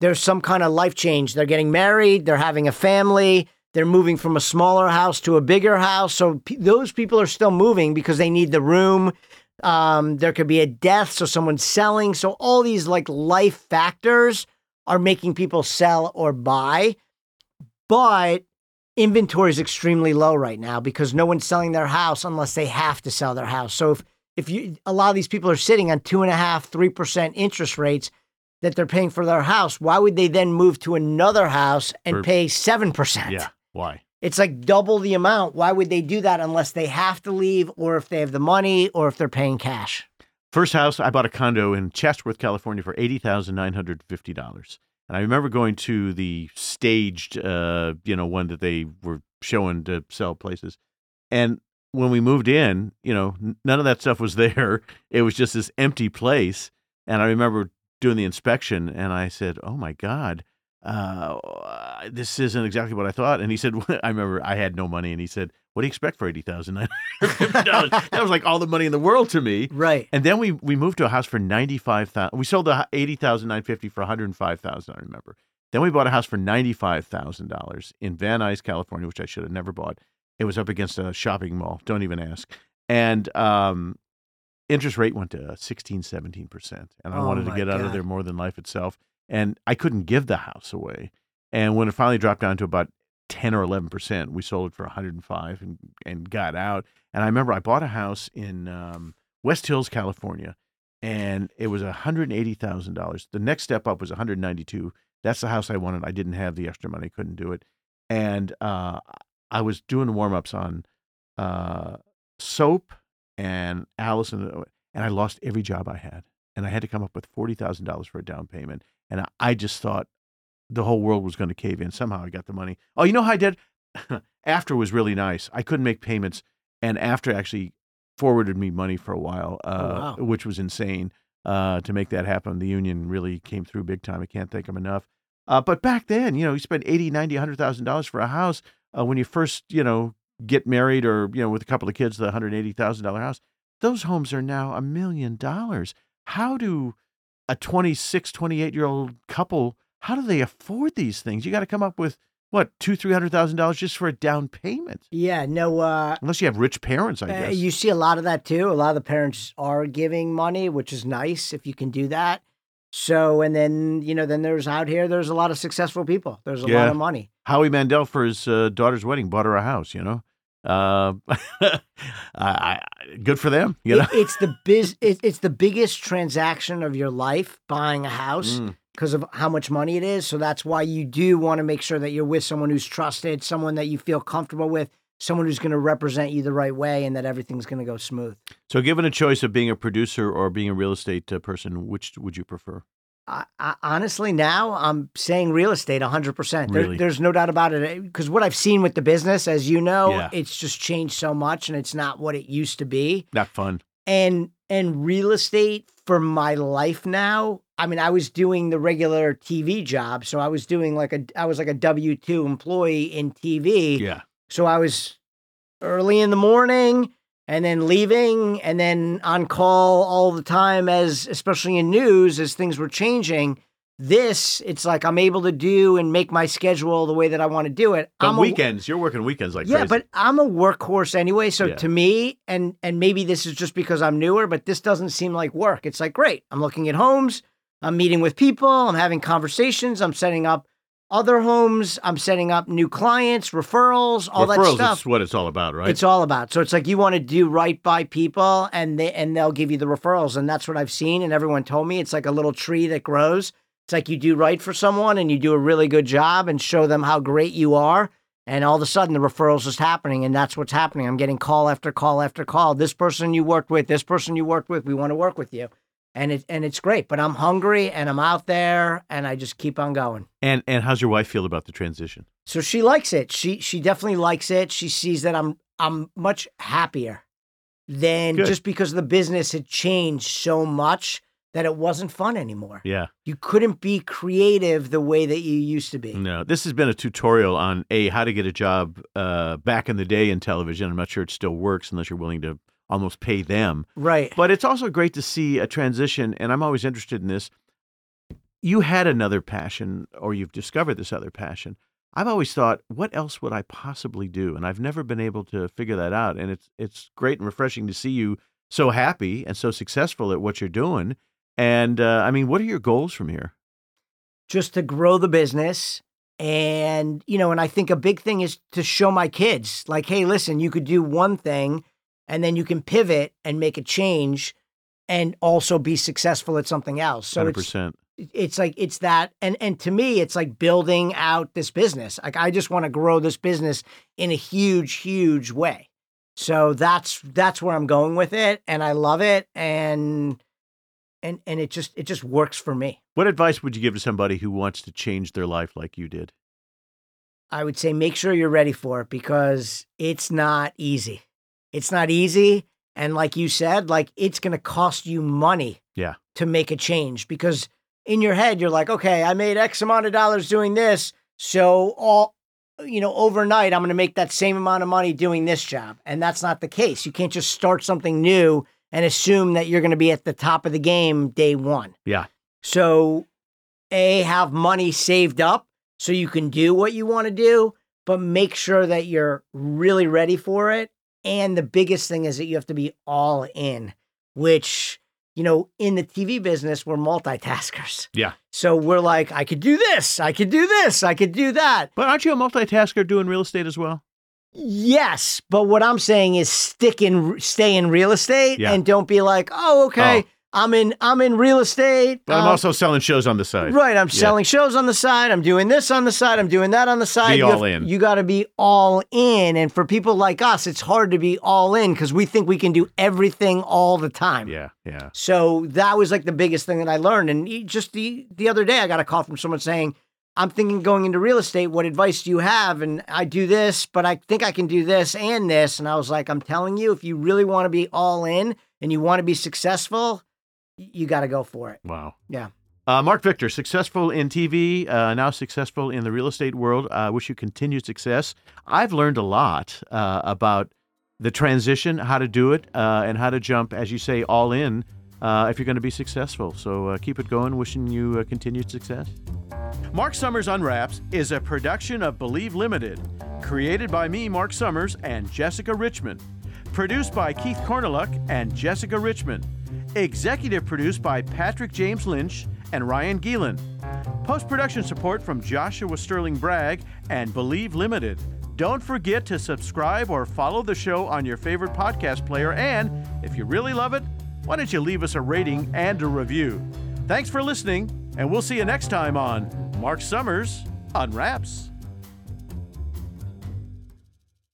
there's some kind of life change. They're getting married they're having a family they're moving from a smaller house to a bigger house. So p- those people are still moving because they need the room. Um, there could be a death so someone's selling. So all these like life factors are making people sell or buy. But inventory is extremely low right now because no one's selling their house unless they have to sell their house. So if if you a lot of these people are sitting on two and a half, three percent interest rates that they're paying for their house, why would they then move to another house and For- pay seven percent? Yeah. Why? It's like double the amount. Why would they do that unless they have to leave or if they have the money or if they're paying cash? First house, I bought a condo in Chatsworth, California for eighty thousand nine hundred fifty dollars. And I remember going to the staged, uh, you know, one that they were showing to sell places. And when we moved in, you know, none of that stuff was there. It was just this empty place. And I remember doing the inspection, and I said, "Oh my God, uh, this isn't exactly what I thought." And he said, "I remember I had no money," and he said, "What do you expect for eighty thousand nine hundred fifty dollars?" That was like all the money in the world to me. Right. And then we we moved to a house for ninety five thousand. We sold the eighty thousand nine fifty for one hundred five thousand. I remember. Then we bought a house for ninety five thousand dollars in Van Nuys, California, which I should have never bought. It was up against a shopping mall. Don't even ask. And um, interest rate went to 16, 17 percent. And I Oh wanted to get out of there more than life itself. And I couldn't give the house away. And when it finally dropped down to about ten or eleven percent, we sold it for one hundred and five and got out. And I remember I bought a house in um, West Hills, California, and it was hundred and eighty thousand dollars. The next step up was one hundred ninety two. That's the house I wanted. I didn't have the extra money, couldn't do it, and uh, I was doing warm ups on uh, soap and Allison, and I lost every job I had, and I had to come up with forty thousand dollars for a down payment, and I, just thought the whole world was going to cave in. Somehow I got the money. Oh, you know how I did? AFTRA was really nice. I couldn't make payments, and AFTRA actually forwarded me money for a while, uh, wow. which was insane uh, to make that happen. The union really came through big time. I can't thank them enough. Uh, but back then, you know, you spend 80, 90, 100,000 dollars for a house uh, when you first, you know, get married or, you know, with a couple of kids, the $180,000 house. Those homes are now a million dollars. How do a 26, 28 year old couple, how do they afford these things? You got to come up with what, two, three hundred thousand dollars just for a down payment. Yeah, no uh Unless you have rich parents, I Uh, guess. you see a lot of that too. A lot of the parents are giving money, which is nice if you can do that. So, and then, you know, then there's out here, there's a lot of successful people. There's a lot of money. Howie Mandel for his uh, daughter's wedding bought her a house. You know, uh, I, I, good for them. You know, It- it's the biz, it, it's the biggest transaction of your life buying a house Mm. because of how much money it is. So that's why you do want to make sure that you're with someone who's trusted, someone that you feel comfortable with, someone who's going to represent you the right way and that everything's going to go smooth. So, given a choice of being a producer or being a real estate uh, person, which would you prefer? I, I, honestly, now I'm saying real estate 100%. There, Really? There's no doubt about it. Eh, because what I've seen with the business, as you know, Yeah. it's just changed so much and it's not what it used to be. Not fun. And and real estate for my life now. I mean, I was doing the regular TV job, so I was doing like a I was like a W two employee in TV. Yeah. So I was early in the morning and then leaving and then on call all the time as especially in news as things were changing. This it's like I'm able to do and make my schedule the way that I want to do it. But I'm a- weekends, you're working weekends like yeah, crazy. but I'm a workhorse anyway. So Yeah. to me, and and maybe this is just because I'm newer, but this doesn't seem like work. It's like great. I'm looking at homes. I'm meeting with people. I'm having conversations. I'm setting up other homes. I'm setting up new clients, referrals, all that referrals stuff. is what it's all about, right? It's all about. So it's like you want to do right by people, and they and they'll give you the referrals, and that's what I've seen. And everyone told me it's like a little tree that grows. It's like you do right for someone, and you do a really good job, and show them how great you are, and all of a sudden the referrals is happening, and that's what's happening. I'm getting call after call after call. This person you worked with, this person you worked with, we want to work with you, and it and it's great. But I'm hungry, and I'm out there, and I just keep on going. and and how's your wife feel about the transition? So she likes it. She she definitely likes it. She sees that I'm I'm much happier. than Good. just because the business had changed so much that it wasn't fun anymore. Yeah. You couldn't be creative the way that you used to be. No, this has been a tutorial on a how to get a job uh, back in the day in television. I'm not sure it still works unless you're willing to almost pay them. Right. But it's also great to see a transition, and I'm always interested in this. You had another passion, or you've discovered this other passion. I've always thought, what else would I possibly do? And I've never been able to figure that out. And it's it's great and refreshing to see you so happy and so successful at what you're doing. And uh, I mean, what are your goals from here? just to grow the business and you know and i think a big thing is to show my kids like hey listen you could do one thing and then you can pivot and make a change and also be successful at something else so Hundred it's percent. it's like it's that and and to me it's like building out this business like i just want to grow this business in a huge huge way so that's that's where i'm going with it and i love it and and and it just it just works for me What advice would you give to somebody who wants to change their life like you did? I would say make sure you're ready for it because it's not easy. It's not easy. And like you said, like it's going to cost you money Yeah. to make a change because in your head, you're like, okay, I made X amount of dollars doing this. So all, you know, overnight, I'm going to make that same amount of money doing this job. And that's not the case. You can't just start something new and assume that you're going to be at the top of the game day one. Yeah. So, A, have money saved up so you can do what you want to do, but make sure that you're really ready for it. And the biggest thing is that you have to be all in, which, you know, in the TV business, we're multitaskers. Yeah. So we're like, I could do this, I could do this, I could do that. But aren't you a multitasker doing real estate as well? Yes, but what I'm saying is stick in, stay in real estate, Yeah. and don't be like, oh, okay, oh. I'm in, I'm in real estate. But I'm um, also selling shows on the side. Right. I'm Yeah. selling shows on the side. I'm doing this on the side. I'm doing that on the side. Be you all have- in. You got to be all in. And for people like us, it's hard to be all in because we think we can do everything all the time. Yeah, yeah. So that was like the biggest thing that I learned. And just the the other day, I got a call from someone saying, "I'm thinking going into real estate. What advice do you have?" And I do this, but I think I can do this and this. And I was like, "I'm telling you, if you really want to be all in and you want to be successful, you got to go for it." Wow. Yeah. Uh, Marc Victor, successful in TV, uh, now successful in the real estate world. I wish you continued success. I've learned a lot uh, about the transition, how to do it, uh, and how to jump, as you say, all in uh, if you're going to be successful. So uh, keep it going. Wishing you uh, continued success. Marc Summers Unwraps is a production of Believe Limited, created by me, Marc Summers, and Jessica Richmond. Produced by Keith Korneluk and Jessica Richmond. Executive produced by Patrick James Lynch and Ryan Geelan. Post production support from Joshua Sterling Bragg and Believe Limited. Don't forget to subscribe or follow the show on your favorite podcast player. And if you really love it, why don't you leave us a rating and a review? Thanks for listening, and we'll see you next time on Marc Summers Unwraps.